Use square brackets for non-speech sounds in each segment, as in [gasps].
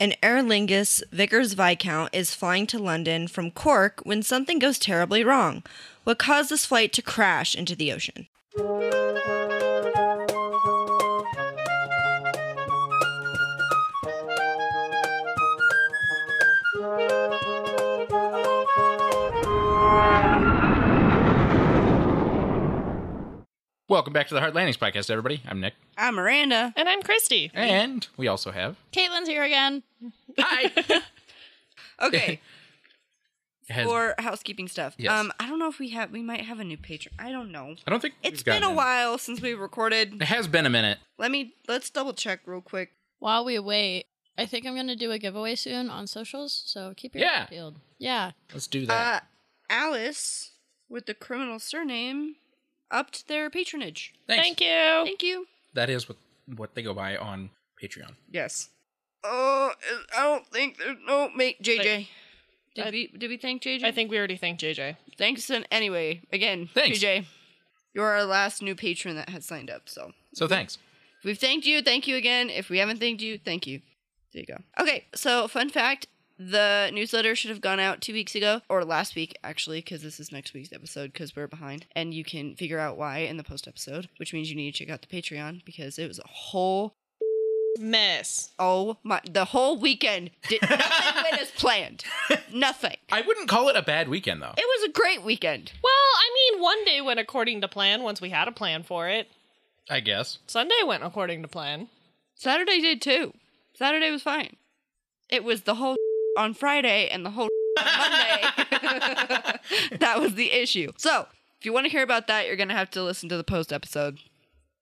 An Aer Lingus Vickers Viscount is flying to London from Cork when something goes terribly wrong. What caused this flight to crash into the ocean? Welcome back to the Hard Landings podcast, everybody. I'm Nick, I'm Miranda. And I'm Christy. and we also have Caitlin's here again. hi. [laughs] Okay, [laughs] Has- for housekeeping stuff. Yes. Um, I don't know if we have. We might have a new patron. I don't know. I don't think It's we've been gotten a in. while since we recorded. It has been a minute. Let me let's double check real quick. While we wait, I think I'm gonna do a giveaway soon on socials, so keep your Yeah. eyes peeled. Yeah. Let's do that. Uh, Alice with the criminal surname upped their patronage. Thanks. Thank you. Thank you. That is what what they go by on Patreon. Yes. Oh, I don't think there's no mate JJ. Did I- we did we thank JJ? I think we already thanked JJ. Thanks and anyway again. Thanks. JJ. You're our last new patron that has signed up. So So thanks. if we've thanked you, thank you again. If we haven't thanked you, thank you. There you go. Okay, so fun fact: the newsletter should have gone out two weeks ago or last week actually, because this is next week's episode because we're behind, and you can figure out why in the post episode, which means you need to check out the Patreon because it was a whole Mess. Oh my! The whole weekend did [laughs] nothing went as planned. Nothing. I wouldn't call it a bad weekend though. It was a great weekend. Well, I mean, one day went according to plan once we had a plan for it. I guess. Sunday went according to plan. Saturday did too. Saturday was fine. It was the whole on Friday and the whole [laughs] Monday. [laughs] that was the issue. So, if you want to hear about that, you're gonna have to listen to the post episode.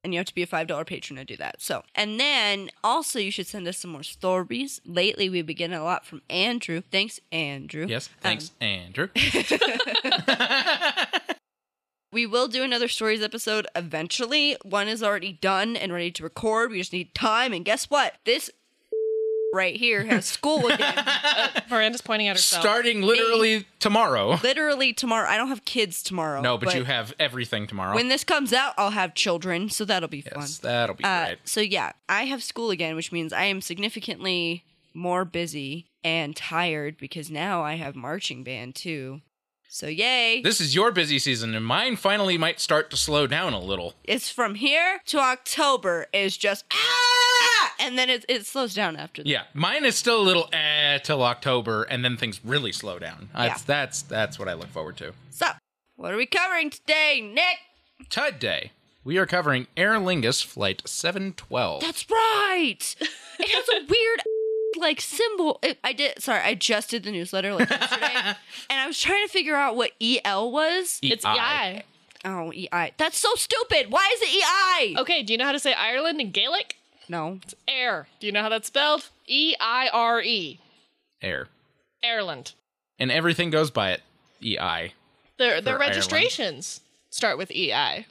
And you have to be a $5 patron to do that. So, and then also you should send us some more stories. Lately, we've been getting a lot from Andrew. Thanks, Andrew. Yes. Um, thanks, Andrew. [laughs] We will do another stories episode eventually. One is already done and ready to record. We just need time. And guess what? This right here has school again. [laughs] [laughs] Miranda's pointing at herself. Starting literally tomorrow. Literally tomorrow. I don't have kids tomorrow. No, but, you have everything tomorrow. When this comes out, I'll have children, so that'll be fun. that'll be Uh, great. so yeah, I have school again, which means I am significantly more busy and tired because now I have marching band too. So yay! This is your busy season, and mine finally might start to slow down a little. it's from here to October is just ah, and then it it slows down after that. Yeah, mine is still a little eh till October, and then things really slow down. That's Yeah. that's that's what I look forward to. So, what are we covering today, Nick? Today we are covering Aer Lingus Flight 712. That's right. [laughs] It has a weird like symbol. It, I did. Sorry, I just did the newsletter like [laughs] yesterday, and I was trying to figure out what EL was. EI. It's EI. Oh, EI. That's so stupid. Why is it EI? Okay, do you know how to say Ireland in Gaelic? No. It's air. Do you know how that's spelled? E I R E. Air, Ireland. and everything goes by it. EI. Their their For Ireland. registrations start with E EI.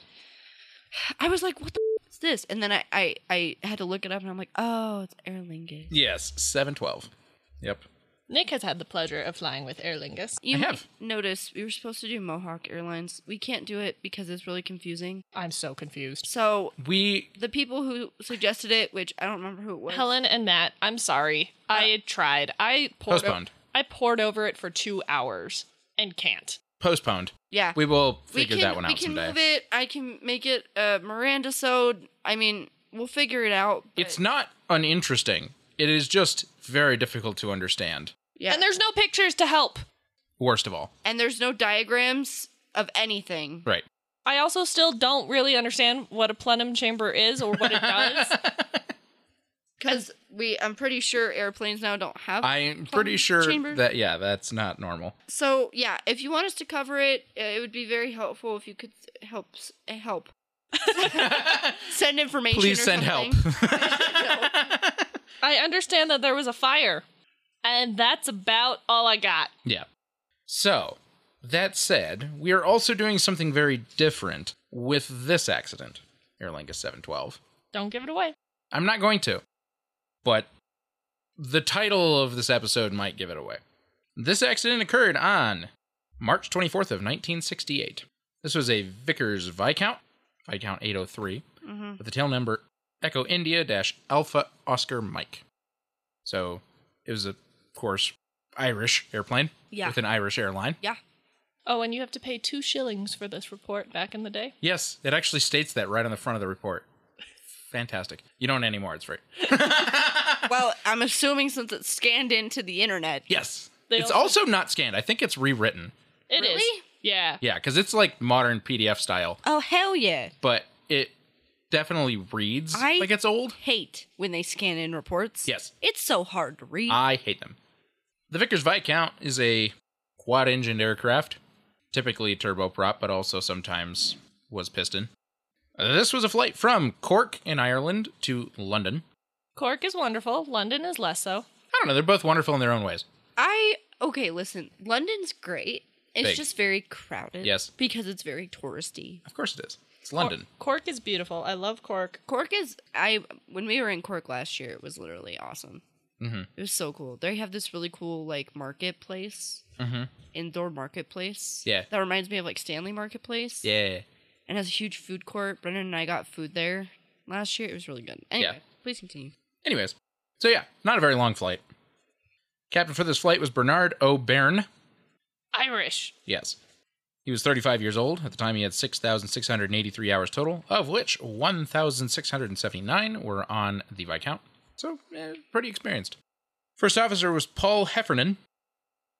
I was like, what the f- is this? And then I, I, I had to look it up, and I'm like, oh, it's Aer Lingus. Yes, 712. Yep. Nick has had the pleasure of flying with Aer Lingus. You I might have. notice we were supposed to do Mohawk Airlines. We can't do it because it's really confusing. I'm so confused. So We the people who suggested it, which I don't remember who it was. Helen and Matt, I'm sorry. Uh, I tried. I poured Postponed. I poured over it for two hours and can't. Postponed. Yeah. We will we figure can, that one out. we out can someday. move it. I can make it uh, Miranda sewed. I mean, we'll figure it out. but- It's not uninteresting. It is just very difficult to understand. yeah. And there's no pictures to help. Worst of all. and there's no diagrams of anything. Right. I also still don't really understand what a plenum chamber is or what it does. [laughs] Because we, I'm pretty sure airplanes now don't have. I'm pretty sure chamber? that yeah, that's not normal. so yeah, if you want us to cover it, uh, it would be very helpful if you could help help. [laughs] send information. Please or send help. [laughs] I understand that there was a fire. And that's about all I got. yeah. So, that said, we are also doing something very different with this accident, Aer Lingus 712. Don't give it away. I'm not going to, but the title of this episode might give it away. This accident occurred on March 24th of 1968. This was a Vickers Viscount, Viscount 803, mm-hmm. with the tail number Echo India dash Alpha Oscar Mike. So It was, a, of course, Irish airplane Yeah. with an Irish airline. Yeah. Oh, and you have to pay two shillings for this report back in the day. Yes, it actually states that right on the front of the report. Fantastic. You don't anymore. It's free. [laughs] Well, I'm assuming since it's scanned into the internet. Yes. They it's also- also not scanned. I think it's rewritten. It is. Really? Yeah. Yeah, because it's like modern PDF style, Oh hell yeah! but it definitely reads I- like it's old. Hate when they scan in reports. Yes. It's so hard to read. I hate them. The Vickers Viscount is a quad engined aircraft, typically turboprop, but also sometimes was piston. This was a flight from Cork in Ireland to London. Cork is wonderful. London is less so. I don't know, they're both wonderful in their own ways. I okay. Listen, London's great. It's Big. just very crowded. Yes. because it's very touristy. Of course it is. It's London. Cork is beautiful. I love Cork. Cork is I when we were in Cork last year, it was literally awesome. Mm-hmm. It was so cool. They have this really cool like marketplace, Mm-hmm. indoor marketplace. Yeah. that reminds me of like Stanley Marketplace. Yeah. And has a huge food court. Brendan and I got food there last year. It was really good. Anyway, Yeah. please continue. Anyways, so yeah, not a very long flight. Captain for this flight was Bernard O'Byrne. Irish. Yes. He was 35 years old. At the time, he had 6,683 hours total, of which 1,679 were on the Viscount. So, eh, pretty experienced. First officer was Paul Heffernan.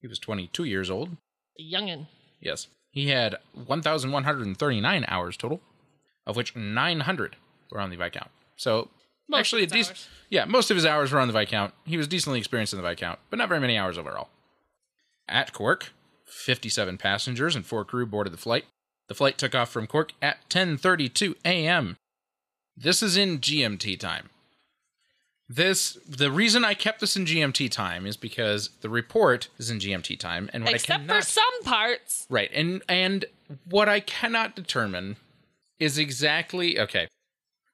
He was 22 years old. A youngin. Yes. He had 1,139 hours total, of which 900 were on the Viscount. So, Most actually, a his dec- hours. yeah, most of his hours were on the Viscount. He was decently experienced in the Viscount, but not very many hours overall. At Cork, 57 passengers and four crew boarded the flight. The flight took off from Cork at 10:32 a.m. This is in GMT time. This the reason I kept this in GMT time is because the report is in GMT time, and what I Except cannot for some parts. Right. And and what I cannot determine is exactly okay.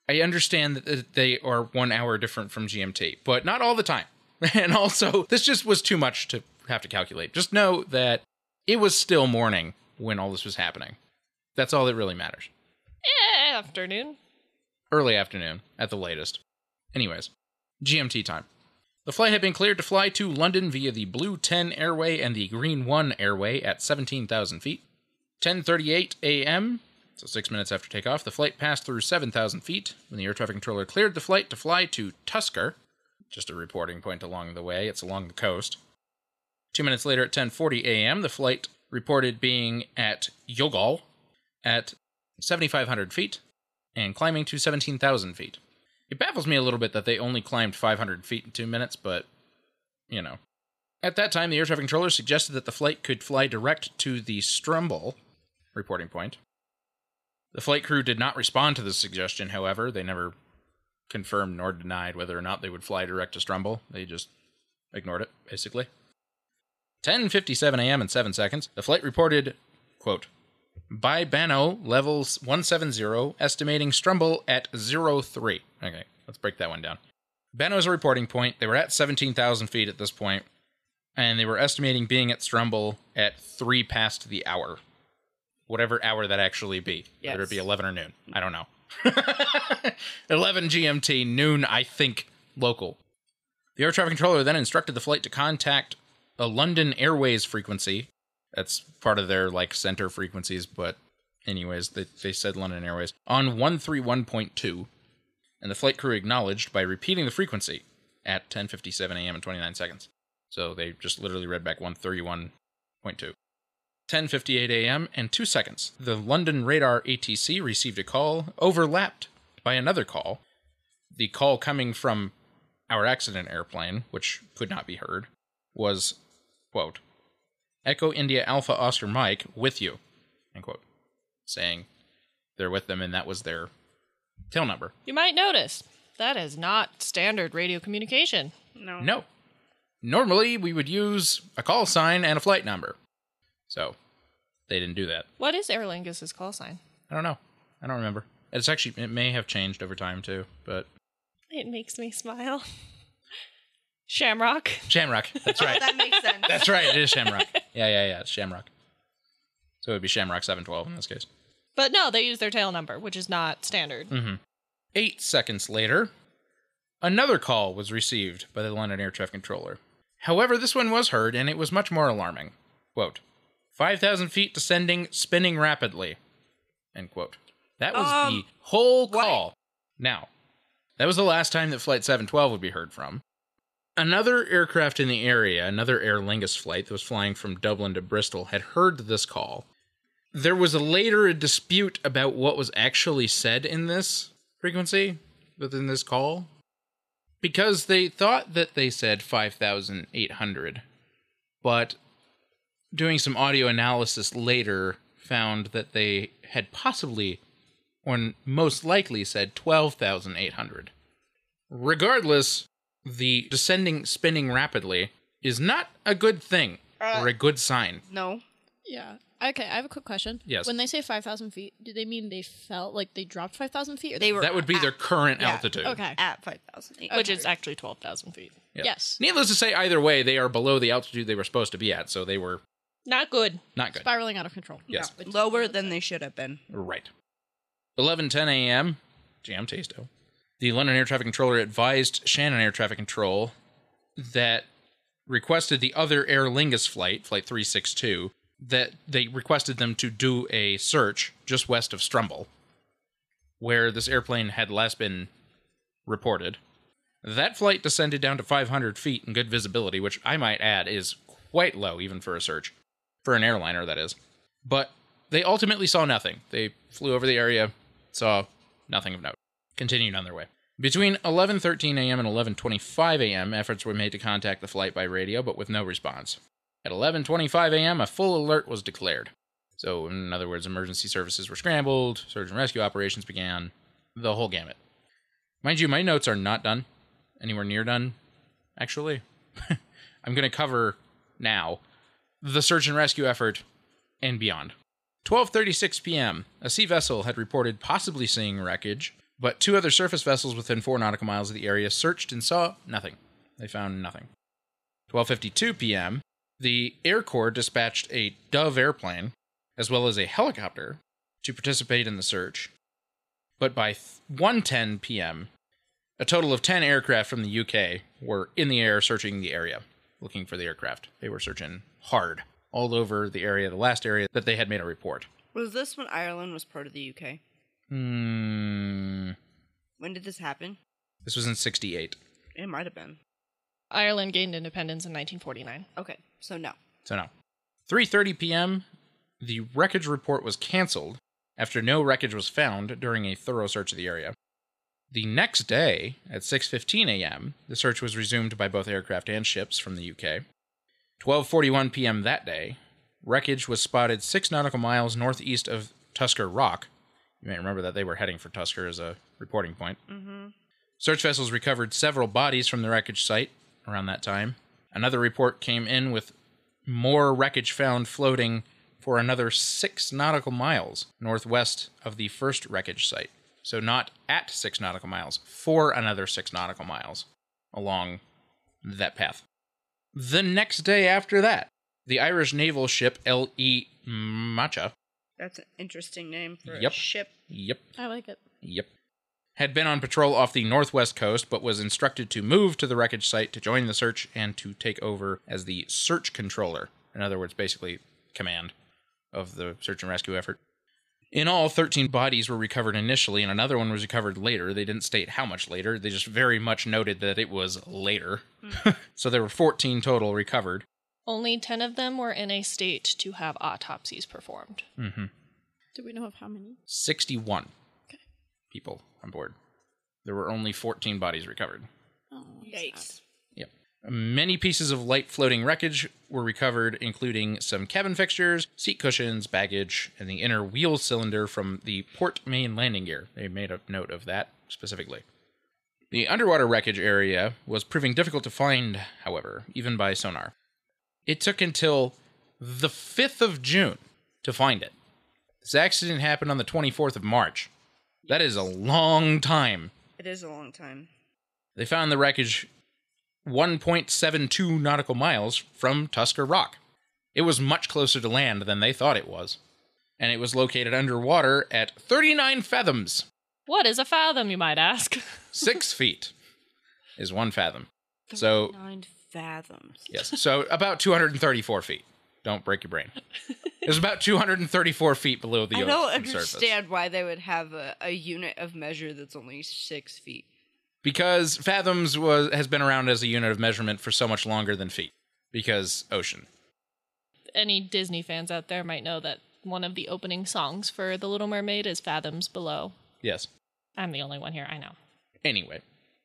I understand that they are 1 hour different from GMT, but not all the time. [laughs] And also, this just was too much to have to calculate. Just know that it was still morning when all this was happening. That's all that really matters. Eh, afternoon. Early afternoon at the latest. Anyways, GMT time. The flight had been cleared to fly to London via the Blue 10 airway and the Green 1 airway at 17,000 feet. 10:38 a.m. So six minutes after takeoff, the flight passed through 7,000 feet when the air traffic controller cleared the flight to fly to Tuskar, just a reporting point along the way. It's along the coast. Two minutes later, at 10:40 a.m., the flight reported being at Youghal at 7,500 feet and climbing to 17,000 feet. It baffles me a little bit that they only climbed 500 feet in two minutes, but you know. At that time, the air traffic controller suggested that the flight could fly direct to the Strumble reporting point. The flight crew did not respond to this suggestion, however. They never confirmed nor denied whether or not they would fly direct to Strumble. They just ignored it, basically. 10:57 a.m. and 7 seconds. The flight reported, quote, by Bannow levels 170, estimating Strumble at 03. Okay, let's break that one down. Bannow is a reporting point. They were at 17,000 feet at this point, and they were estimating being at Strumble at 3 past the hour. Whatever hour that actually be. Whether it be 11 or noon. I don't know. [laughs] 11 GMT, noon, I think, local. The air traffic controller then instructed the flight to contact a London Airways frequency. That's part of their like center frequencies, but anyways, they, they said London Airways on 131.2, and the flight crew acknowledged by repeating the frequency at 10:57 a.m. and 29 seconds. So they just literally read back 131.2. 10:58 a.m. and 2 seconds. The London radar ATC received a call overlapped by another call. The call coming from our accident airplane, which could not be heard, was quote Echo India Alpha Oscar Mike with you, end quote, saying they're with them and that was their tail number. You might notice that is not standard radio communication. No. No. Normally we would use a call sign and a flight number. So they didn't do that. What is Aer Lingus' call sign? I don't know. I don't remember. It's actually it may have changed over time too, but It makes me smile. Shamrock. Shamrock. That's right. [laughs] That makes sense. That's right. It is Shamrock. Yeah, yeah, yeah. It's Shamrock. So it would be Shamrock 712 in this case. But no, they use their tail number, which is not standard. Eight seconds later, another call was received by the London Air Traffic Controller. However, this one was heard, and it was much more alarming. Quote, 5,000 feet descending, spinning rapidly. End quote. That was Um, the whole what? call. Now, that was the last time that Flight 712 would be heard from. Another aircraft in the area, another Aer Lingus flight that was flying from Dublin to Bristol, had heard this call. There was a later a dispute about what was actually said in this frequency, within this call, because they thought that they said 5,800, but doing some audio analysis later found that they had possibly, or most likely, said 12,800. Regardless, the descending spinning rapidly is not a good thing uh, or a good sign. No. Yeah. Okay, I have a quick question. Yes. When they say 5,000 feet, do they mean they fell, like they dropped 5,000 feet? Or They were That would be at, their current yeah. altitude. Okay. at 5,000. Which is actually 12,000 feet. Yeah. Yes. Needless to say, either way, they are below the altitude they were supposed to be at, so they were Not good. not good. Spiraling out of control. Yes. lower than they should have been. Right. 11:10 a.m. Jam Tasto. The London Air Traffic Controller advised Shannon Air Traffic Control that requested the other Aer Lingus flight, flight 362, that they requested them to do a search just west of Strumble, where this airplane had last been reported. That flight descended down to 500 feet in good visibility, which I might add is quite low even for a search. For an airliner, that is. But they ultimately saw nothing. They flew over the area, saw nothing of note. Continued on their way. Between 11:13 a.m. and 11:25 a.m., efforts were made to contact the flight by radio, but with no response. At 11:25 a.m., a full alert was declared. So, in other words, emergency services were scrambled, search and rescue operations began, the whole gamut. Mind you, my notes are not done, anywhere near done, actually. [laughs] I'm going to cover now the search and rescue effort and beyond. 12:36 p.m. A sea vessel had reported possibly seeing wreckage, but two other surface vessels within 4 nautical miles of the area searched and saw nothing. They found nothing. 12:52 p.m. The Air Corps dispatched a Dove airplane as well as a helicopter to participate in the search. But by th- 1:10 p.m., a total of 10 aircraft from the UK were in the air searching the area, looking for the aircraft. They were searching hard all over the area, the last area that they had made a report. Was this when Ireland was part of the UK? Hmm. When did this happen? This was in 68. It might have been. Ireland gained independence in 1949. Okay, so no. So no. 3:30 p.m. The wreckage report was canceled after no wreckage was found during a thorough search of the area. The next day, at 6:15 a.m., the search was resumed by both aircraft and ships from the UK. 12:41 p.m. that day, wreckage was spotted 6 nautical miles northeast of Tuskar Rock. You may remember that they were heading for Tuskar as a reporting point. Mm-hmm. Search vessels recovered several bodies from the wreckage site around that time. Another report came in with more wreckage found floating for another six nautical miles northwest of the first wreckage site. So, not at six nautical miles, for another six nautical miles along that path. The next day after that, the Irish naval ship L.E. Macha, That's an interesting name for Yep. a ship. yep, I like it. Yep. Had been on patrol off the northwest coast, but was instructed to move to the wreckage site to join the search and to take over as the search controller. In other words, basically command of the search and rescue effort. In all, 13 bodies were recovered initially, and another one was recovered later. They didn't state how much later, they just very much noted that it was later. Hmm. [laughs] so there were 14 total recovered. Only 10 of them were in a state to have autopsies performed. hmm Do we know of how many? 61 Okay. people on board. There were only 14 bodies recovered. Oh, Yikes. Yep. Many pieces of light floating wreckage were recovered, including some cabin fixtures, seat cushions, baggage, and the inner wheel cylinder from the port main landing gear. They made a note of that specifically. The underwater wreckage area was proving difficult to find, however, even by sonar. It took until the 5th of June to find it. This accident happened on the 24th of March. That is a long time It is a long time. they found the wreckage 1.72 nautical miles from Tuskar Rock. It was much closer to land than they thought it was. And it was located underwater at 39 fathoms. What is a fathom, you might ask? [laughs] Six feet is one fathom. [laughs] So, Nine fathoms. Yes. So about 234 feet. Don't break your brain. [laughs] It was about 234 feet below the I ocean don't surface. understand why they would have a, a unit of measure that's only six feet. Because fathoms was has been around as a unit of measurement for so much longer than feet. Because ocean. Any Disney fans out there might know that one of the opening songs for The Little Mermaid is Fathoms Below. Yes. I'm the only one here, I know. Anyway,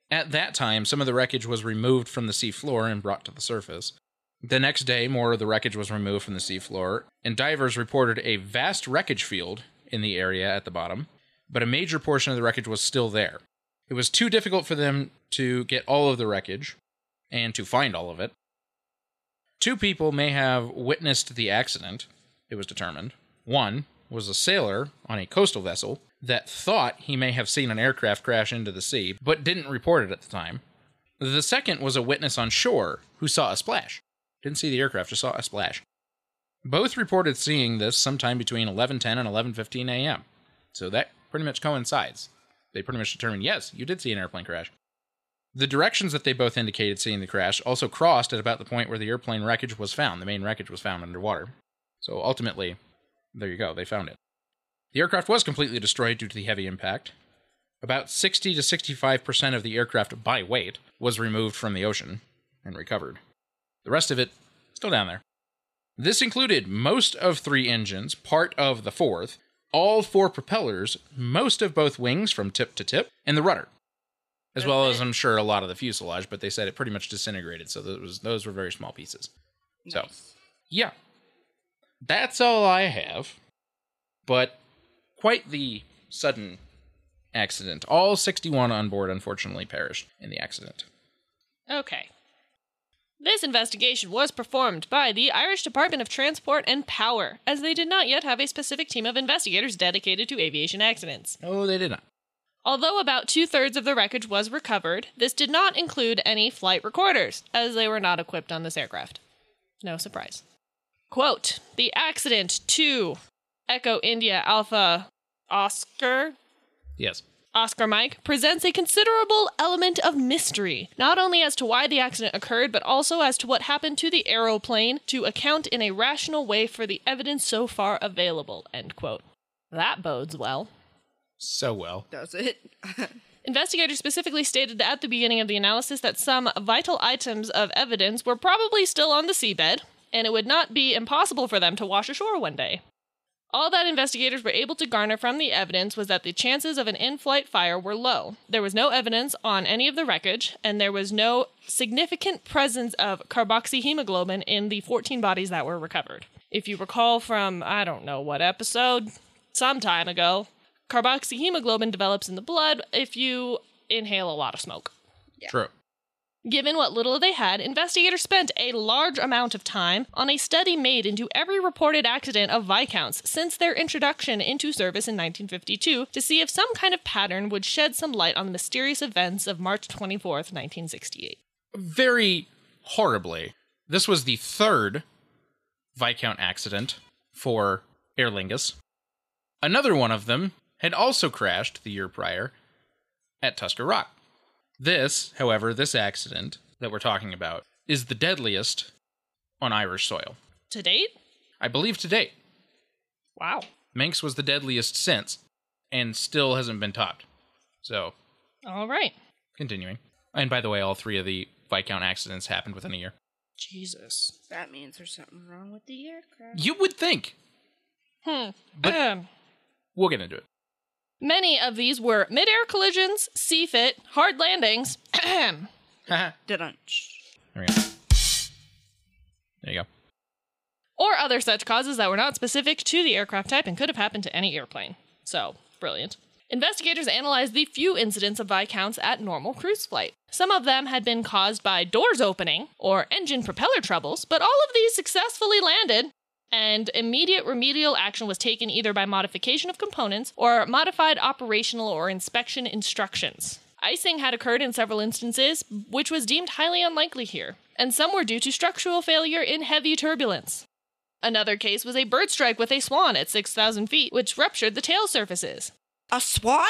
at that time, some of the wreckage was removed from the seafloor and brought to the surface. The next day, more of the wreckage was removed from the seafloor, and divers reported a vast wreckage field in the area at the bottom, but a major portion of the wreckage was still there. It was too difficult for them to get all of the wreckage and to find all of it. Two people may have witnessed the accident, it was determined. One was a sailor on a coastal vessel that thought he may have seen an aircraft crash into the sea, but didn't report it at the time. The second was a witness on shore who saw a splash. Didn't see the aircraft, just saw a splash. Both reported seeing this sometime between 11:10 and 11:15 a.m. So that pretty much coincides. They pretty much determined, yes, you did see an airplane crash. The directions that they both indicated seeing the crash also crossed at about the point where the airplane wreckage was found. The main wreckage was found underwater. So ultimately, there you go, they found it. The aircraft was completely destroyed due to the heavy impact. About 60 to 65% of the aircraft by weight was removed from the ocean and recovered. The rest of it still down there. This included most of three engines, part of the fourth, all four propellers, most of both wings from tip to tip, and the rudder. As well as I'm sure a lot of the fuselage, but they said it pretty much disintegrated, so those those were very small pieces. So yeah. That's all I have. But quite the sudden accident. All 61 on board unfortunately perished in the accident. Okay. This investigation was performed by the Irish Department of Transport and Power, as they did not yet have a specific team of investigators dedicated to aviation accidents. Oh, they did not. Although about two thirds of the wreckage was recovered, this did not include any flight recorders, as they were not equipped on this aircraft. No surprise. Quote The accident to Echo India Alpha Oscar Yes. Oscar Mike presents a considerable element of mystery, not only as to why the accident occurred, but also as to what happened to the aeroplane to account in a rational way for the evidence so far available. End quote. That bodes well. So well. Does it? [laughs] Investigators specifically stated at the beginning of the analysis that some vital items of evidence were probably still on the seabed, and it would not be impossible for them to wash ashore one day. All that investigators were able to garner from the evidence was that the chances of an in flight fire were low. There was no evidence on any of the wreckage, and there was no significant presence of carboxyhemoglobin in the 14 bodies that were recovered. If you recall from, I don't know what episode, some time ago, carboxyhemoglobin develops in the blood if you inhale a lot of smoke. True. Given what little they had, investigators spent a large amount of time on a study made into every reported accident of Viscounts since their introduction into service in 1952 to see if some kind of pattern would shed some light on the mysterious events of March 24th, 1968. Very horribly. This was the third Viscount accident for Aer Lingus. Another one of them had also crashed the year prior at Tuskar Rock. This, however, this accident that we're talking about is the deadliest on Irish soil. To date? I believe to date. Wow. Manx was the deadliest since and still hasn't been topped. So, All right. continuing. And by the way, all three of the Viscount accidents happened within a year. Jesus. that means there's something wrong with the aircraft. You would think. Hmm. But- Um, We'll get into it. Many of these were mid-air collisions, CFIT, hard landings, [clears throat] Haha. Dun-dun-sh. there we go. There you go. or other such causes that were not specific to the aircraft type and could have happened to any airplane. So, brilliant. Investigators analyzed the few incidents of Viscounts at normal cruise flight. Some of them had been caused by doors opening or engine propeller troubles, but all of these successfully landed, and immediate remedial action was taken either by modification of components or modified operational or inspection instructions. Icing had occurred in several instances, which was deemed highly unlikely here, and some were due to structural failure in heavy turbulence. Another case was a bird strike with a swan at 6,000 feet, which ruptured the tail surfaces. A swan?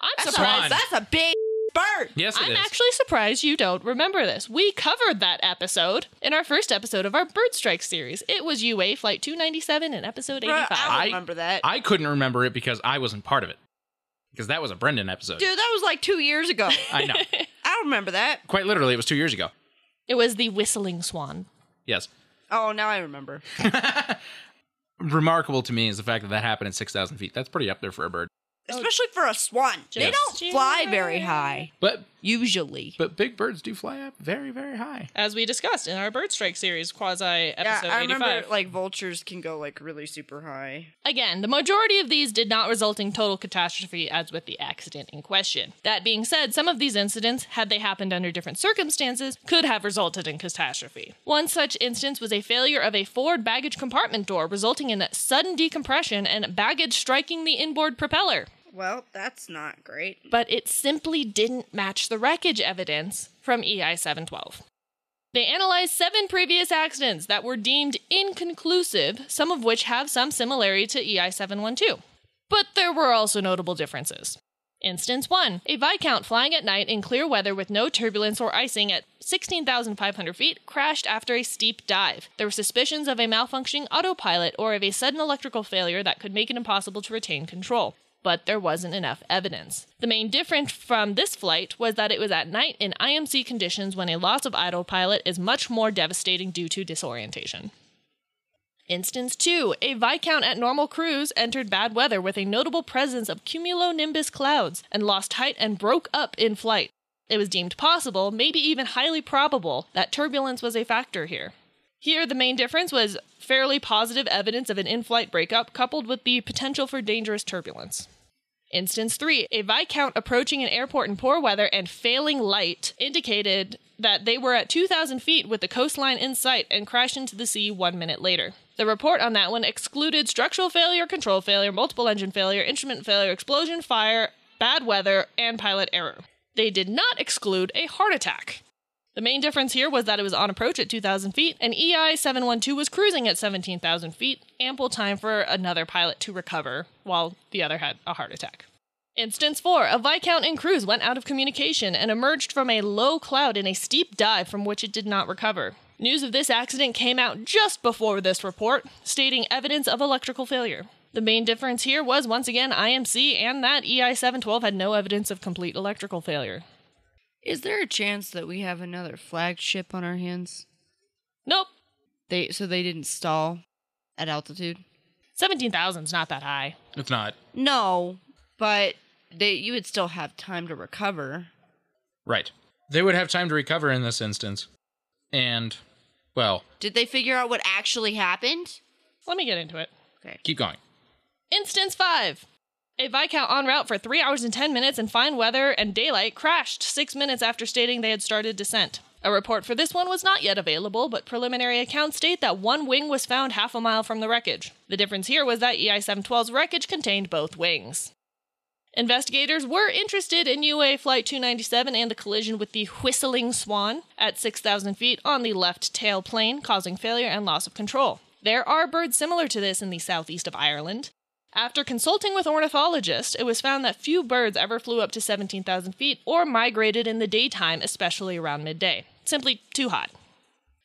I'm That's surprised. A, that's a big bird. Yes, it I'm is. actually surprised you don't remember this. We covered that episode in our first episode of our Bird Strike series. It was UA Flight 297 in episode 85. I I- remember that. I couldn't remember it because I wasn't part of it. Because that was a Brendan episode. Dude, that was like two years ago. [laughs] I know. [laughs] I don't remember that. Quite literally, it was two years ago. It was the Whistling Swan. Yes. Oh, now I remember. [laughs] Remarkable to me is the fact that that happened at 6,000 feet. That's pretty up there for a bird. Oh. Especially for a swan. They don't fly very high, But usually. but big birds do fly up very, very high. As we discussed in our Bird Strike series, quasi Yeah, episode I remember 85. like vultures can go like really super high. Again, the majority of these did not result in total catastrophe as with the accident in question. That being said, some of these incidents, had they happened under different circumstances, could have resulted in catastrophe. One such instance was a failure of a forward baggage compartment door, resulting in sudden decompression and baggage striking the inboard propeller. Well, that's not great. But it simply didn't match the wreckage evidence from EI 712. They analyzed seven previous accidents that were deemed inconclusive, some of which have some similarity to EI 712. But there were also notable differences. Instance 1 A Viscount flying at night in clear weather with no turbulence or icing at 16,500 feet crashed after a steep dive. There were suspicions of a malfunctioning autopilot or of a sudden electrical failure that could make it impossible to retain control. But there wasn't enough evidence. The main difference from this flight was that it was at night in IMC conditions when a loss of autopilot is much more devastating due to disorientation. Instance 2. A Viscount at normal cruise entered bad weather with a notable presence of cumulonimbus clouds and lost height and broke up in flight. It was deemed possible, maybe even highly probable, that turbulence was a factor here. Here, the main difference was fairly positive evidence of an in flight breakup coupled with the potential for dangerous turbulence. Instance 3. A Viscount approaching an airport in poor weather and failing light indicated that they were at 2,000 feet with the coastline in sight and crashed into the sea one minute later. The report on that one excluded structural failure, control failure, multiple engine failure, instrument failure, explosion, fire, bad weather, and pilot error. They did not exclude a heart attack. The main difference here was that it was on approach at 2,000 feet, and EI 712 was cruising at 17,000 feet, ample time for another pilot to recover, while the other had a heart attack. Instance 4 A Viscount in cruise went out of communication and emerged from a low cloud in a steep dive from which it did not recover. News of this accident came out just before this report, stating evidence of electrical failure. The main difference here was once again IMC and that EI 712 had no evidence of complete electrical failure. Is there a chance that we have another flagship on our hands? Nope, They so they didn't stall at altitude? 17,000's not that high. It's not. No, but they you would still have time to recover. Right. They would have time to recover in this instance. And, well, Did they figure out what actually happened? Let me get into it. Okay. Keep going. Instance 5. A Viscount en route for 3 hours and 10 minutes in fine weather and daylight crashed 6 minutes after stating they had started descent. A report for this one was not yet available, but preliminary accounts state that one wing was found half a mile from the wreckage. The difference here was that EI 712's wreckage contained both wings. Investigators were interested in UA Flight 297 and the collision with the Whistling Swan at 6,000 feet on the left tail plane, causing failure and loss of control. There are birds similar to this in the southeast of Ireland. After consulting with ornithologists, it was found that few birds ever flew up to 17,000 feet or migrated in the daytime, especially around midday. Simply too hot.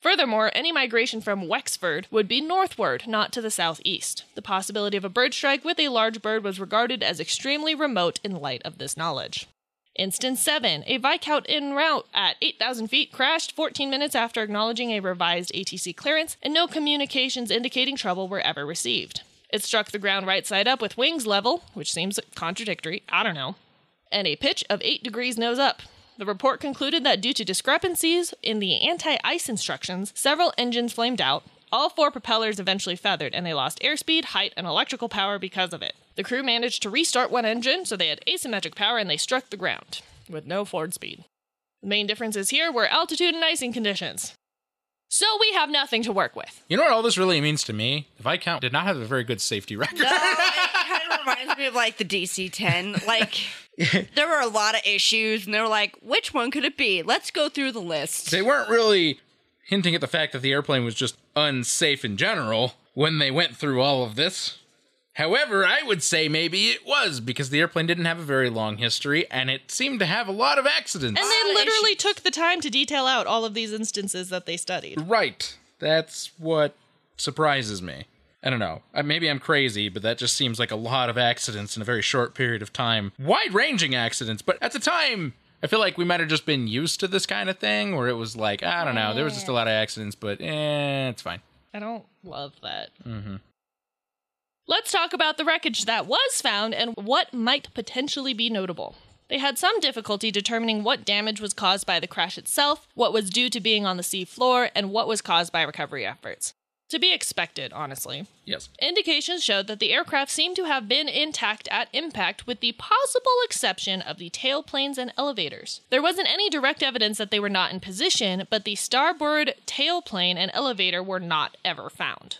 Furthermore, any migration from Wexford would be northward, not to the southeast. The possibility of a bird strike with a large bird was regarded as extremely remote in light of this knowledge. Instance 7. A Viscount en route at 8,000 feet crashed 14 minutes after acknowledging a revised ATC clearance, and no communications indicating trouble were ever received. It struck the ground right side up with wings level, which seems contradictory, I don't know, and a pitch of 8 degrees nose up. The report concluded that due to discrepancies in the anti ice instructions, several engines flamed out. All four propellers eventually feathered, and they lost airspeed, height, and electrical power because of it. The crew managed to restart one engine, so they had asymmetric power and they struck the ground with no forward speed. The main differences here were altitude and icing conditions. So we have nothing to work with. You know what all this really means to me? The Viscount did not have a very good safety record. No, it kind of reminds me of like the DC 10. Like, [laughs] there were a lot of issues, and they were like, which one could it be? Let's go through the list. They weren't really hinting at the fact that the airplane was just unsafe in general when they went through all of this. However, I would say maybe it was because the airplane didn't have a very long history and it seemed to have a lot of accidents. And they literally issues. took the time to detail out all of these instances that they studied. right. That's what surprises me. I don't know. Maybe I'm crazy, but that just seems like a lot of accidents in a very short period of time. Wide ranging accidents, but at the time, I feel like we might have just been used to this kind of thing where it was like, I don't know, there was just a lot of accidents, but eh, it's fine. I don't love that. Let's talk about the wreckage that was found and what might potentially be notable. They had some difficulty determining what damage was caused by the crash itself, what was due to being on the sea floor, and what was caused by recovery efforts. To be expected, honestly. Yes. Indications showed that the aircraft seemed to have been intact at impact, with the possible exception of the tailplanes and elevators. There wasn't any direct evidence that they were not in position, but the starboard tailplane and elevator were not ever found.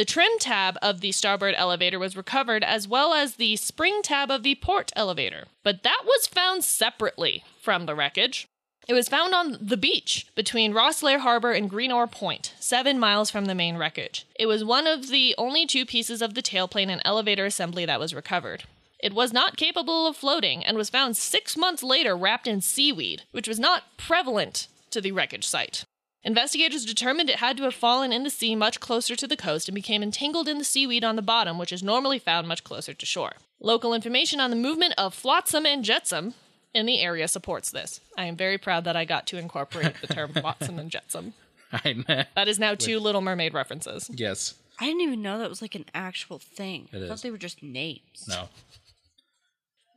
The trim tab of the starboard elevator was recovered, as well as the spring tab of the port elevator, but that was found separately from the wreckage. It was found on the beach between Rosslare Harbor and Greenore Point, seven miles from the main wreckage. It was one of the only two pieces of the tailplane and elevator assembly that was recovered. It was not capable of floating and was found six months later wrapped in seaweed, which was not prevalent to the wreckage site. Investigators determined it had to have fallen in the sea much closer to the coast and became entangled in the seaweed on the bottom, which is normally found much closer to shore. Local information on the movement of flotsam and jetsam in the area supports this. I am very proud that I got to incorporate the term [laughs] flotsam and jetsam. I, That is now two Little Mermaid references. yes. I didn't even know that was like an actual thing. It I thought is. they were just names. No.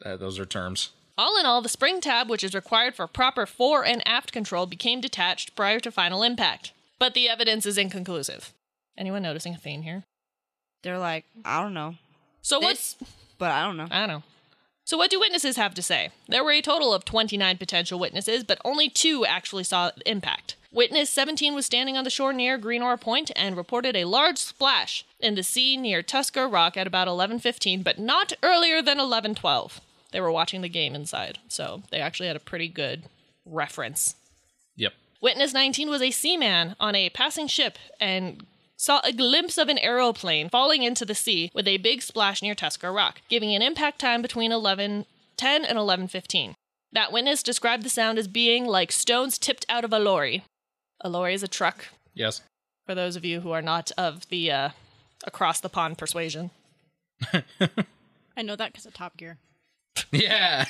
Uh, those are terms. All in all, the spring tab, which is required for proper fore and aft control, became detached prior to final impact. But the evidence is inconclusive. Anyone noticing a theme here? They're like, I don't know. So This, what's but I don't know. I don't know. So what do witnesses have to say? There were a total of 29 potential witnesses, but only two actually saw impact. Witness 17 was standing on the shore near Greenore Point and reported a large splash in the sea near Tuskar Rock at about 11:15, but not earlier than 11:12. They were watching the game inside, so they actually had a pretty good reference. Yep. Witness 19 was a seaman on a passing ship and saw a glimpse of an aeroplane falling into the sea with a big splash near Tuskar Rock, giving an impact time between 11:10 and 11:15. That witness described the sound as being like stones tipped out of a lorry. A lorry is a truck, Yes. for those of you who are not of the uh, across the pond persuasion. [laughs] I know that because of Top Gear. Yeah.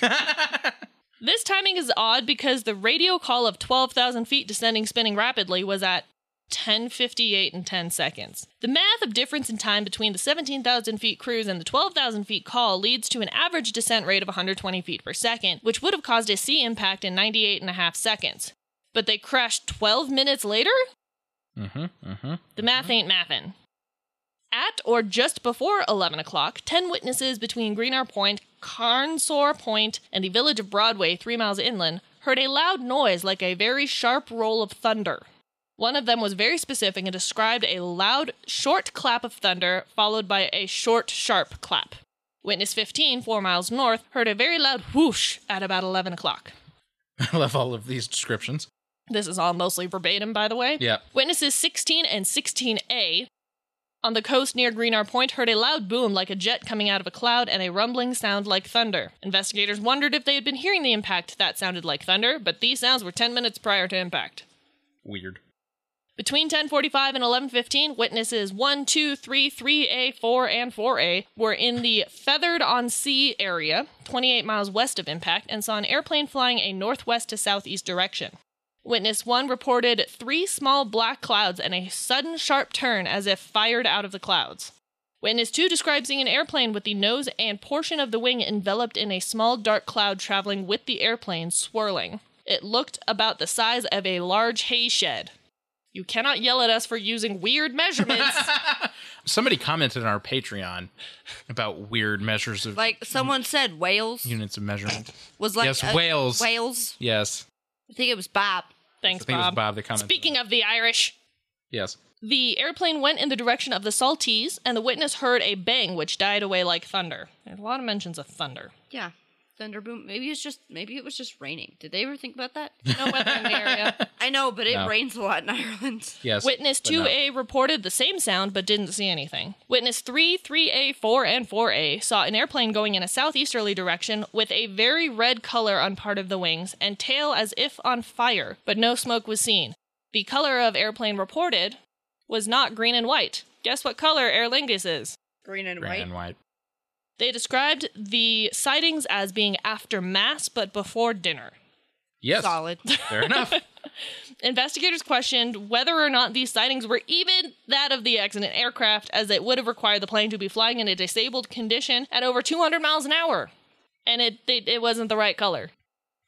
[laughs] This timing is odd because the radio call of 12,000 feet descending spinning rapidly was at 1058 and 10 seconds. The math of difference in time between the 17,000 feet cruise and the 12,000 feet call leads to an average descent rate of 120 feet per second, which would have caused a sea impact in 98 and a half seconds. But they crashed 12 minutes later? mm-hmm. Mm-hmm. The math ain't mathin'. At or just before 11 o'clock, 10 witnesses between Greenore Point, Carnsore Point, and the village of Broadway, three miles inland, heard a loud noise like a very sharp roll of thunder. One of them was very specific and described a loud, short clap of thunder, followed by a short, sharp clap. Witness 15, four miles north, heard a very loud whoosh at about 11 o'clock. [laughs] I love all of these descriptions. This is all mostly verbatim, by the way. Yeah. Witnesses 16 and 16A on the coast near Greenore Point heard a loud boom like a jet coming out of a cloud and a rumbling sound like thunder. Investigators wondered if they had been hearing the impact that sounded like thunder, but these sounds were 10 minutes prior to impact. Weird. Between 1045 and 1115, witnesses 1, 2, 3, 3A, 4, and 4A were in the Fethard on Sea area, 28 miles west of impact, and saw an airplane flying a northwest to southeast direction. Witness 1 reported three small black clouds and a sudden sharp turn as if fired out of the clouds. Witness 2 describes seeing an airplane with the nose and portion of the wing enveloped in a small dark cloud traveling with the airplane swirling. It looked about the size of a large hay shed. You cannot yell at us for using weird measurements. [laughs] Somebody commented on our Patreon about weird measures of Like someone said, whales units of measurement. was like Yes, a- whales Wales. Yes. I think it was Bob. Thanks, I think it was Bob. Bob that commented. Speaking of the Irish, Yes. the airplane went in the direction of the Saltees, and the witness heard a bang which died away like thunder. There's a lot of mentions of thunder. Yeah. Thunder boom. Maybe it's just maybe it was just raining. Did they ever think about that? No weather in the area. [laughs] I know, but it No. rains a lot in Ireland. Yes. Witness but no. 2A reported the same sound but didn't see anything. Witness 3, 3A, 4, and 4A saw an airplane going in a southeasterly direction with a very red color on part of the wings and tail as if on fire, but no smoke was seen. The color of airplane reported was not green and white. Guess what color Aer Lingus is? Green and Green white. and white. They described the sightings as being after mass but before dinner. Yes. Solid. Fair enough. [laughs] Investigators questioned whether or not these sightings were even that of the accident aircraft, as it would have required the plane to be flying in a disabled condition at over 200 miles an hour. And it, it, it wasn't the right color.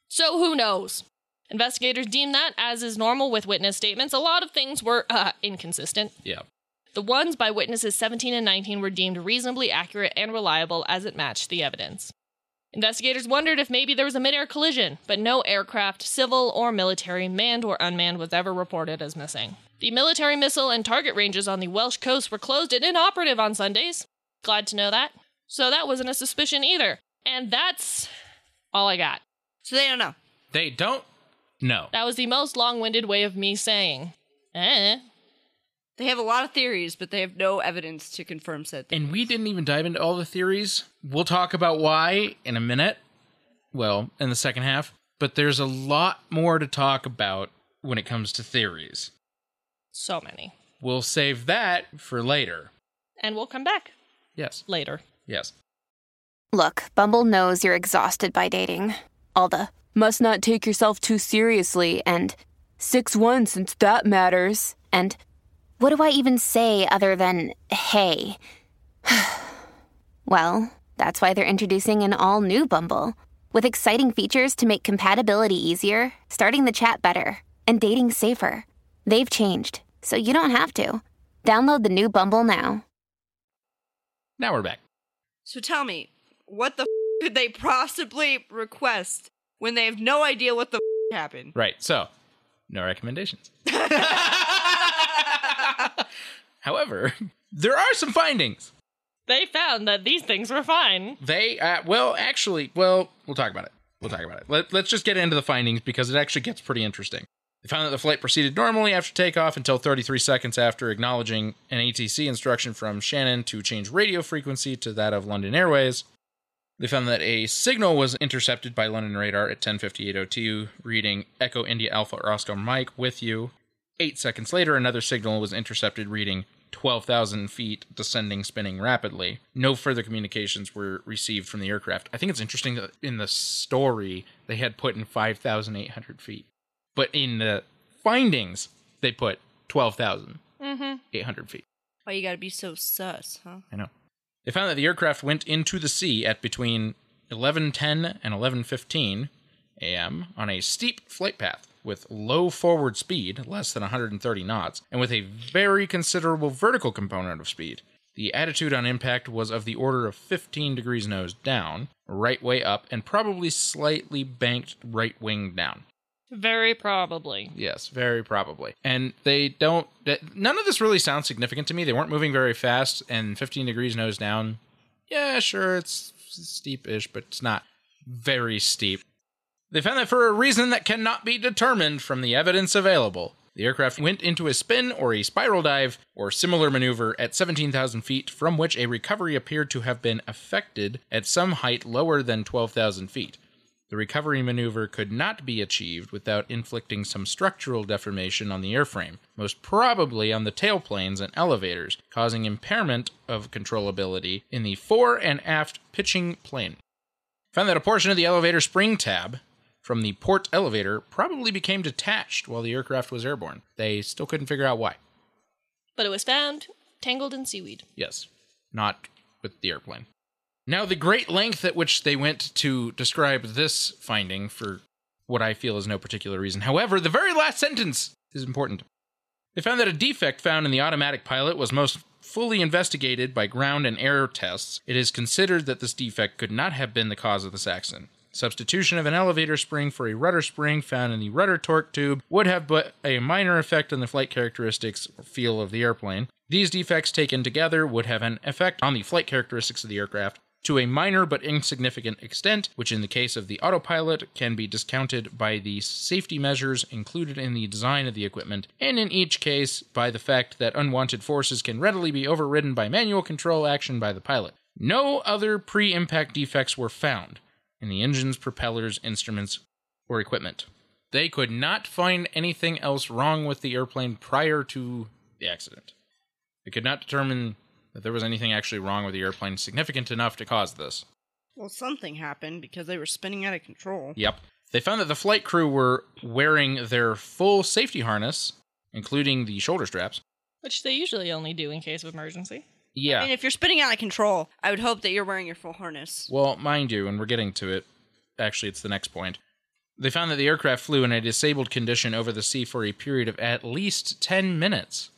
So who knows? Investigators deemed that, as is normal with witness statements, a lot of things were uh, inconsistent. yeah. The ones by witnesses 17 and 19 were deemed reasonably accurate and reliable as it matched the evidence. Investigators wondered if maybe there was a midair collision, but no aircraft, civil or military, manned or unmanned, was ever reported as missing. The military missile and target ranges on the Welsh coast were closed and inoperative on Sundays. Glad to know that. So that wasn't a suspicion either. And that's all I got. So they don't know. They don't know. That was the most long winded way of me saying, eh. They have a lot of theories, but they have no evidence to confirm said. And we didn't even dive into all the theories. We'll talk about why in a minute. Well, in the second half. But there's a lot more to talk about when it comes to theories. So many. We'll save that for later. And we'll come back Yes. later. Yes. Look, Bumble knows you're exhausted by dating. All the must not take yourself too seriously and 6 1 since that matters. And what do I even say other than hey? [sighs] well, that's why they're introducing an all new Bumble with exciting features to make compatibility easier, starting the chat better, and dating safer. They've changed, so you don't have to. Download the new Bumble now. Now we're back. So tell me, what the f- could they possibly request when they have no idea what the f- happened? Right. So, no recommendations. [laughs] However, [laughs] there are some findings. They found that these things were fine. They, uh, well, actually, well, we'll talk about it. We'll talk about it. Let, let's just get into the findings because it actually gets pretty interesting. They found that the flight proceeded normally after takeoff until 33 seconds after acknowledging an ATC instruction from Shannon to change radio frequency to that of London Airways. They found that a signal was intercepted by London radar at 10:58:02, reading Echo India Alpha Oscar Mike with you. Eight seconds later, another signal was intercepted, reading 12,000 feet, descending, spinning rapidly. No further communications were received from the aircraft. I think it's interesting that in the story they had put in 5,800 feet, but in the findings they put 12,800 feet. Why you gotta be so sus, huh? I know. They found that the aircraft went into the sea at between 11:10 and 11:15 a.m. on a steep flight path with low forward speed, less than 130 knots, and with a very considerable vertical component of speed. The attitude on impact was of the order of 15 degrees nose down, right way up, and probably slightly banked right wing down. Very probably. Yes, very probably. And they don't. None of this really sounds significant to me. They weren't moving very fast, and 15 degrees nose down. Yeah, sure, it's steep-ish, but it's not very steep. They found that for a reason that cannot be determined from the evidence available. The aircraft went into a spin or a spiral dive or similar maneuver at 17,000 feet, from which a recovery appeared to have been effected at some height lower than 12,000 feet. The recovery maneuver could not be achieved without inflicting some structural deformation on the airframe, most probably on the tailplanes and elevators, causing impairment of controllability in the fore and aft pitching plane. Found that a portion of the elevator spring tab from the port elevator probably became detached while the aircraft was airborne. They still couldn't figure out why. But it was found tangled in seaweed. Yes, not with the airplane. Now, the great length at which they went to describe this finding for what I feel is no particular reason. However, the very last sentence is important. They found that a defect found in the automatic pilot was most fully investigated by ground and air tests. It is considered that this defect could not have been the cause of this accident. Substitution of an elevator spring for a rudder spring found in the rudder torque tube would have but a minor effect on the flight characteristics feel of the airplane. These defects taken together would have an effect on the flight characteristics of the aircraft. to a minor but insignificant extent, which in the case of the autopilot can be discounted by the safety measures included in the design of the equipment, and in each case by the fact that unwanted forces can readily be overridden by manual control action by the pilot. No other pre impact defects were found in the engines, propellers, instruments, or equipment. They could not find anything else wrong with the airplane prior to the accident. They could not determine that there was anything actually wrong with the airplane significant enough to cause this. Well, something happened because they were spinning out of control. Yep. They found that the flight crew were wearing their full safety harness, including the shoulder straps. Which they usually only do in case of emergency. Yeah. I mean, if you're spinning out of control, I would hope that you're wearing your full harness. Well, mind you, and we're getting to it. Actually, it's the next point. They found that the aircraft flew in a disabled condition over the sea for a period of at least 10 minutes,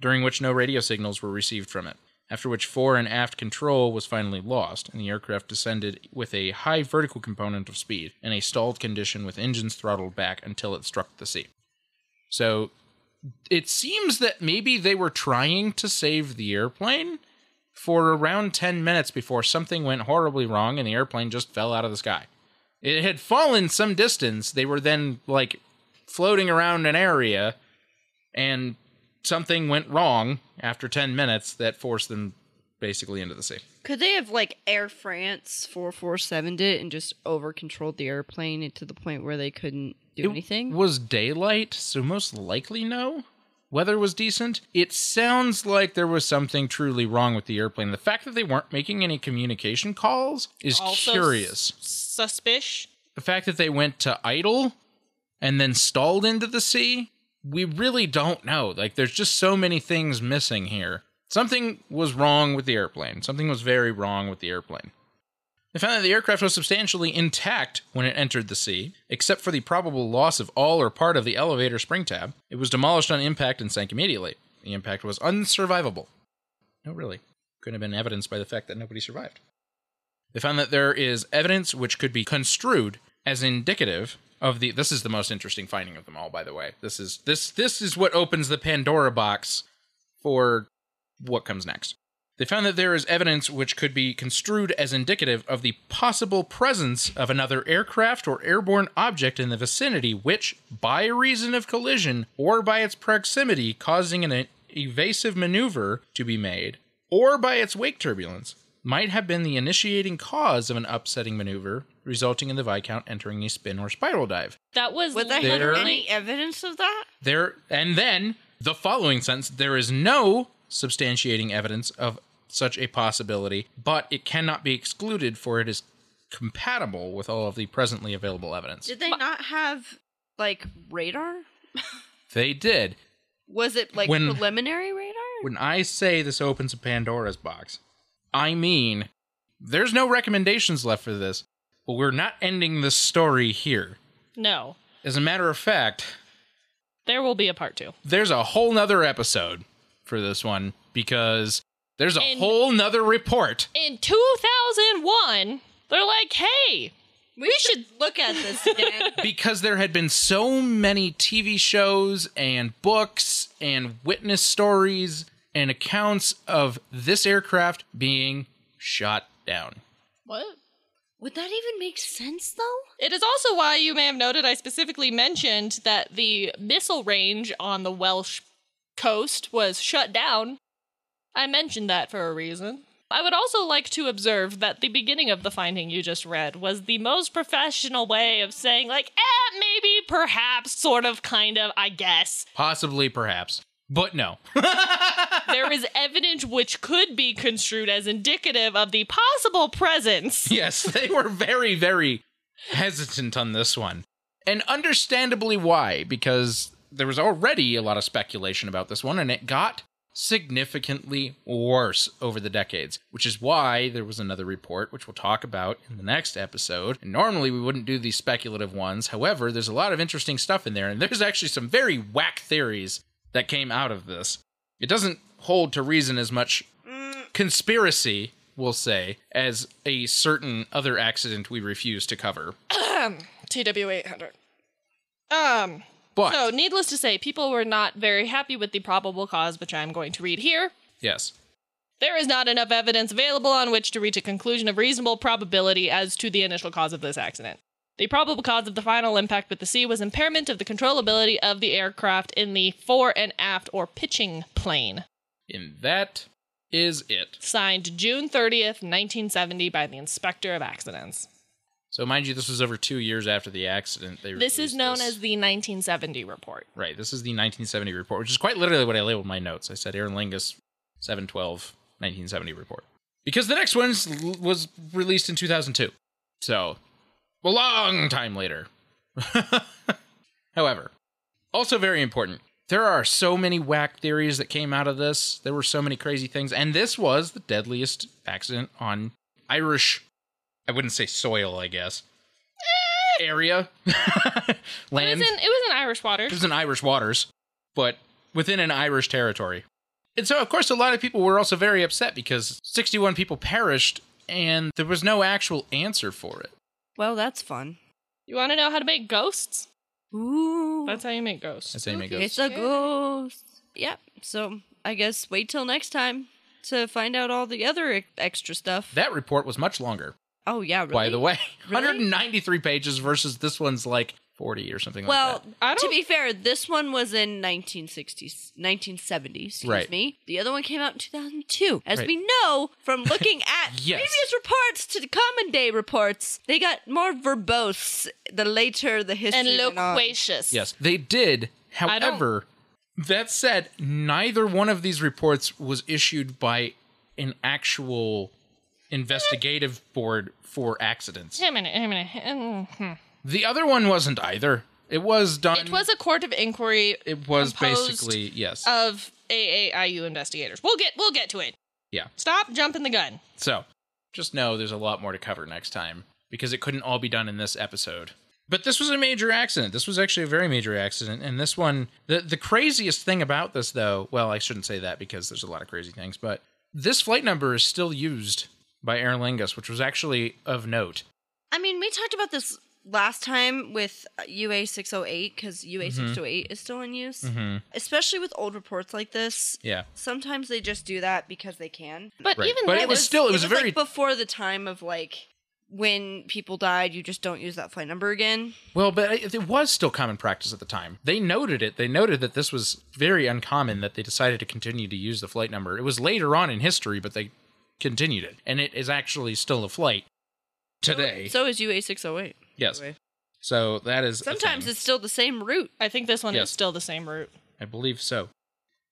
during which no radio signals were received from it. After which fore and aft control was finally lost, and the aircraft descended with a high vertical component of speed in a stalled condition with engines throttled back until it struck the sea. So it seems that maybe they were trying to save the airplane for around 10 minutes before something went horribly wrong and the airplane just fell out of the sky. It had fallen some distance. They were then like floating around an area and something went wrong after 10 minutes that forced them basically into the sea. Could they have like Air France 447 it and just over controlled the airplane to the point where they couldn't do anything? Was daylight, so most likely no. Weather was decent. It sounds like there was something truly wrong with the airplane. The fact that they weren't making any communication calls is Also curious. Suspicious. the fact that they went to idle and then stalled into the sea, we really don't know. Like, there's just so many things missing here. Something was wrong with the airplane. Something was very wrong with the airplane. They found that the aircraft was substantially intact when it entered the sea, except for the probable loss of all or part of the elevator spring tab. It was demolished on impact and sank immediately. The impact was unsurvivable. No, really. Couldn't have been evidenced by the fact that nobody survived. They found that there is evidence which could be construed as indicative of the this is the most interesting finding of them all by the way. This is this this is what opens the Pandora box for what comes next. They found that there is evidence which could be construed as indicative of the possible presence of another aircraft or airborne object in the vicinity, which, by reason of collision or by its proximity causing an evasive maneuver to be made, or by its wake turbulence, might have been the initiating cause of an upsetting maneuver, resulting in the Viscount entering a spin or spiral dive. That was Would they There- have any evidence of that? There and then the following sentence there is no substantiating evidence of such a possibility, but it cannot be excluded for it is compatible with all of the presently available evidence. Did they not have like radar? [laughs] They did. Was it like When- preliminary radar? When I say this opens a Pandora's box, I mean there's no recommendations left for this, but we're not ending the story here. no. As a matter of fact, There will be a part two. there's a whole nother episode for this one because there's a And- whole nother report In 2001, they're like, hey, we, should look at this [laughs] again. because there had been so many TV shows and books and witness stories and accounts of this aircraft being shot down. what? Would that even make sense though? It is also why you may have noted I specifically mentioned that the missile range on the Welsh coast was shut down. I mentioned that for a reason. I would also like to observe that the beginning of the finding you just read was the most professional way of saying, like, eh, maybe, perhaps, sort of, kind of, I guess. Possibly, perhaps. But no. [laughs] there is evidence which could be construed as indicative of the possible presence. [laughs] yes, they were very, very hesitant on this one. And understandably why, because there was already a lot of speculation about this one, and it got significantly worse over the decades, which is why there was another report, which we'll talk about in the next episode. And normally we wouldn't do these speculative ones. However, there's a lot of interesting stuff in there, and there's actually some very whack theories that came out of this. It doesn't hold to reason as much conspiracy, we'll say, as a certain other accident we refuse to cover. [coughs] TW800. Um, But so needless to say, people were not very happy with the probable cause, which I'm going to read here. yes, There is not enough evidence available on which to reach a conclusion of reasonable probability as to the initial cause of this accident. The probable cause of the final impact with the sea was impairment of the controllability of the aircraft in the fore and aft or pitching plane. And that is it. Signed June 30th, 1970, by the Inspector of Accidents. So, mind you, this was over two years after the accident. They This is known this. as the 1970 report. Right. This is the 1970 report, which is quite literally what I labeled my notes. I said Aer Lingus 712 1970 report. Because the next one was released in 2002. So, a long time later. [laughs] However, also very important, there are so many whack theories that came out of this. There were so many crazy things. And this was the deadliest accident on Irish, I wouldn't say soil, I guess, area, [laughs] It land. was in, it was in Irish waters. It was in Irish waters, but within an Irish territory. And so, of course, a lot of people were also very upset because 61 people perished and there was no actual answer for it. Well, that's fun. You want to know how to make ghosts? Ooh. That's how you make ghosts. That's how you make It's ghosts. a ghost. Yep. So I guess wait till next time to find out all the other extra stuff. That report was much longer, oh yeah, really? by the way. Really? [laughs] 193 pages versus this one's like 40 or something Well, like that. I to be fair, this one was in 1960s, 1970s, excuse Right. me. The other one came out in 2002. As Right. we know from [laughs] looking at Yes. previous reports to the common day reports, they got more verbose the later the history and loquacious. Yes, they did. However, that said, neither one of these reports was issued by an actual investigative board for accidents. Wait a minute, wait a minute. Mm, hmm. The other one wasn't either. It was done. It was a court of inquiry It was basically yes. of AAIU investigators. We'll get we'll get to it. yeah. Stop jumping the gun. So just know there's a lot more to cover next time because it couldn't all be done in this episode. But this was a major accident. This was actually a very major accident. And this one, the the craziest thing about this, though, well, I shouldn't say that because there's a lot of crazy things, but this flight number is still used by Aer Lingus, which was actually of note. I mean, we talked about this last time with UA 608 because UA 608 is still in use, Mm-hmm. especially with old reports like this. Yeah. Sometimes they just do that because they can. But Right. even But it was still- it was a very- like before the time of like when people died, you just don't use that flight number again. Well, but it, it was still common practice at the time. They noted it. They noted that this was very uncommon that they decided to continue to use the flight number. It was later on in history, but they continued it. And it is actually still a flight today. So is UA 608. yes. by the way. So that is Sometimes it's still the same route. I think this one Yes. is still the same route. I believe so.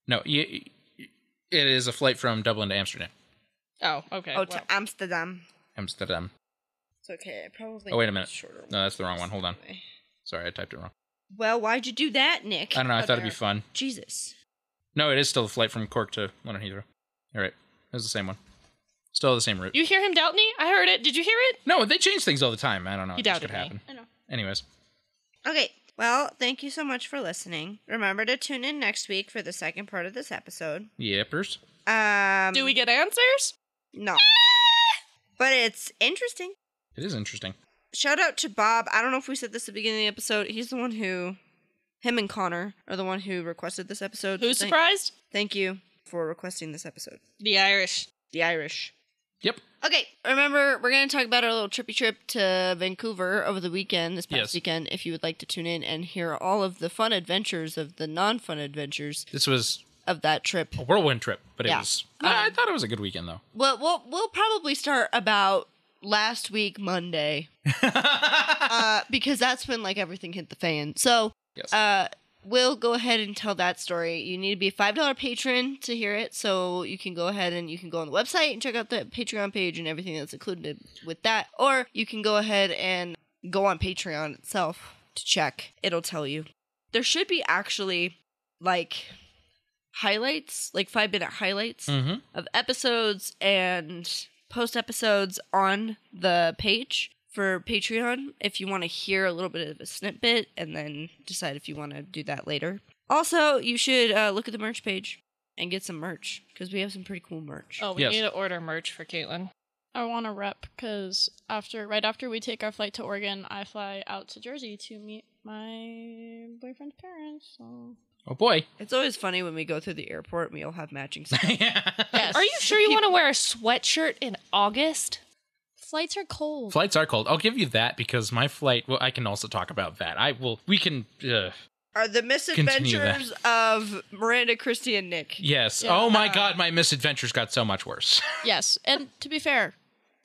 No, y- y- it is a flight from Dublin to Amsterdam. Oh, okay. Oh, well. to Amsterdam. Amsterdam. It's okay. I probably. Oh, wait a minute. Shorter No, that's the wrong one. one. Hold on. Sorry, I typed it wrong. Well, why'd you do that, Nick? I don't know. I thought it'd be fun. Jesus. No, it is still a flight from Cork to London Heathrow. All right. It was the same one. Still the same route. You hear him doubt me? I heard it. Did you hear it? No, they change things all the time. I don't know. He It doubted could me. happen. I know. Anyways, Okay. Well, thank you so much for listening. Remember to tune in next week for the second part of this episode. yippers. Um. Do we get answers? No. [laughs] But it's interesting. It is interesting. Shout out to Bob. I don't know if we said this at the beginning of the episode. He's the one who, him and Connor are the one who requested this episode. Who's Thank- surprised? Thank you for requesting this episode. The Irish. The Irish. Yep. Okay, remember we're gonna talk about our little trippy trip to Vancouver over the weekend, this past Yes. weekend. If you would like to tune in and hear all of the fun adventures of the non-fun adventures This was of that trip, a whirlwind trip, but it Yeah. was. I I thought it was a good weekend though. well, we'll we'll probably start about last week Monday, [laughs] uh, because that's when like everything hit the fan. So Yes. uh, we'll go ahead and tell that story. You need to be a five dollar patron to hear it, so you can go ahead and you can go on the website and check out the Patreon page and everything that's included with that, or you can go ahead and go on Patreon itself to check. It'll tell you. There should be actually like highlights, like five minute highlights mm-hmm. of episodes and post episodes on the page for Patreon if you want to hear a little bit of a snippet and then decide if you want to do that later. Also, you should uh, look at the merch page and get some merch because we have some pretty cool merch. Oh, we Yes. need to order merch for Caitlin. I want to rep because after right after we take our flight to Oregon, I fly out to Jersey to meet my boyfriend's parents. So Oh boy. It's always funny when we go through the airport and we all have matching stuff. [laughs] Yes. Are you sure you want to wear a sweatshirt in August? Flights are cold. Flights are cold. I'll give you that because my flight. Well, I can also talk about that. I will. We can. Uh, Are the misadventures of Miranda, Christy, and Nick? yes. Yeah. Oh my God, my misadventures got so much worse. [laughs] yes, and to be fair,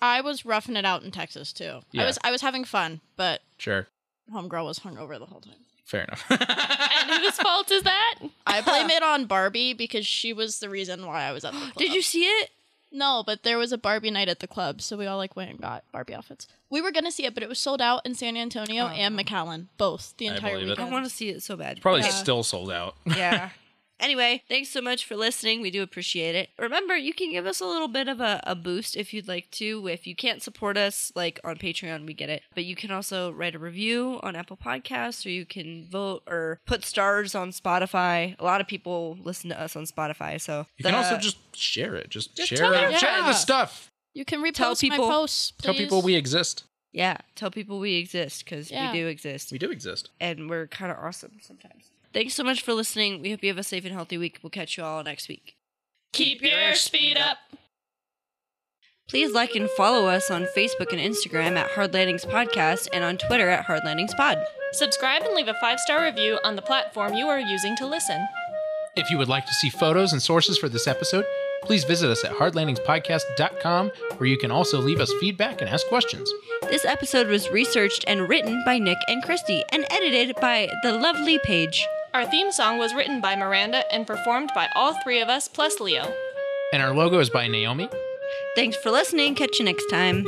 I was roughing it out in Texas too. Yeah. I was I was having fun, but sure. homegirl was hungover the whole time. Fair enough. [laughs] And whose fault is that? I blame [laughs] it on Barbie because she was the reason why I was at the [gasps] club. Did you see it? No, but there was a Barbie night at the club, so we all like went and got Barbie outfits. We were gonna see it, but it was sold out in San Antonio oh, and McAllen, both the I entire believe it. weekend. I want to see it so bad. Probably Yeah. still sold out. yeah. [laughs] Anyway, thanks so much for listening. We do appreciate it. Remember, you can give us a little bit of a, a boost if you'd like to. If you can't support us, like on Patreon, we get it. But you can also write a review on Apple Podcasts, or you can vote or put stars on Spotify. A lot of people listen to us on Spotify, so You can also just share it. Just, Just share tell it. them. Share the stuff. You can repost Tell people- my posts. Tell people we exist. yeah, tell people we exist because Yeah. we do exist. We do exist. and we're kind of awesome sometimes. Thanks so much for listening. We hope you have a safe and healthy week. We'll catch you all next week. Keep your speed up. Please like and follow us on Facebook and Instagram at Hard Landings Podcast and on Twitter at Hard Landings Pod. Subscribe and leave a five star review on the platform you are using to listen. If you would like to see photos and sources for this episode, please visit us at hardlandingspodcast.com, where you can also leave us feedback and ask questions. This episode was researched and written by Nick and Christy and edited by the lovely Paige. Our theme song was written by Miranda and performed by all three of us plus Leo. And our logo is by Naomi. Thanks for listening. Catch you next time.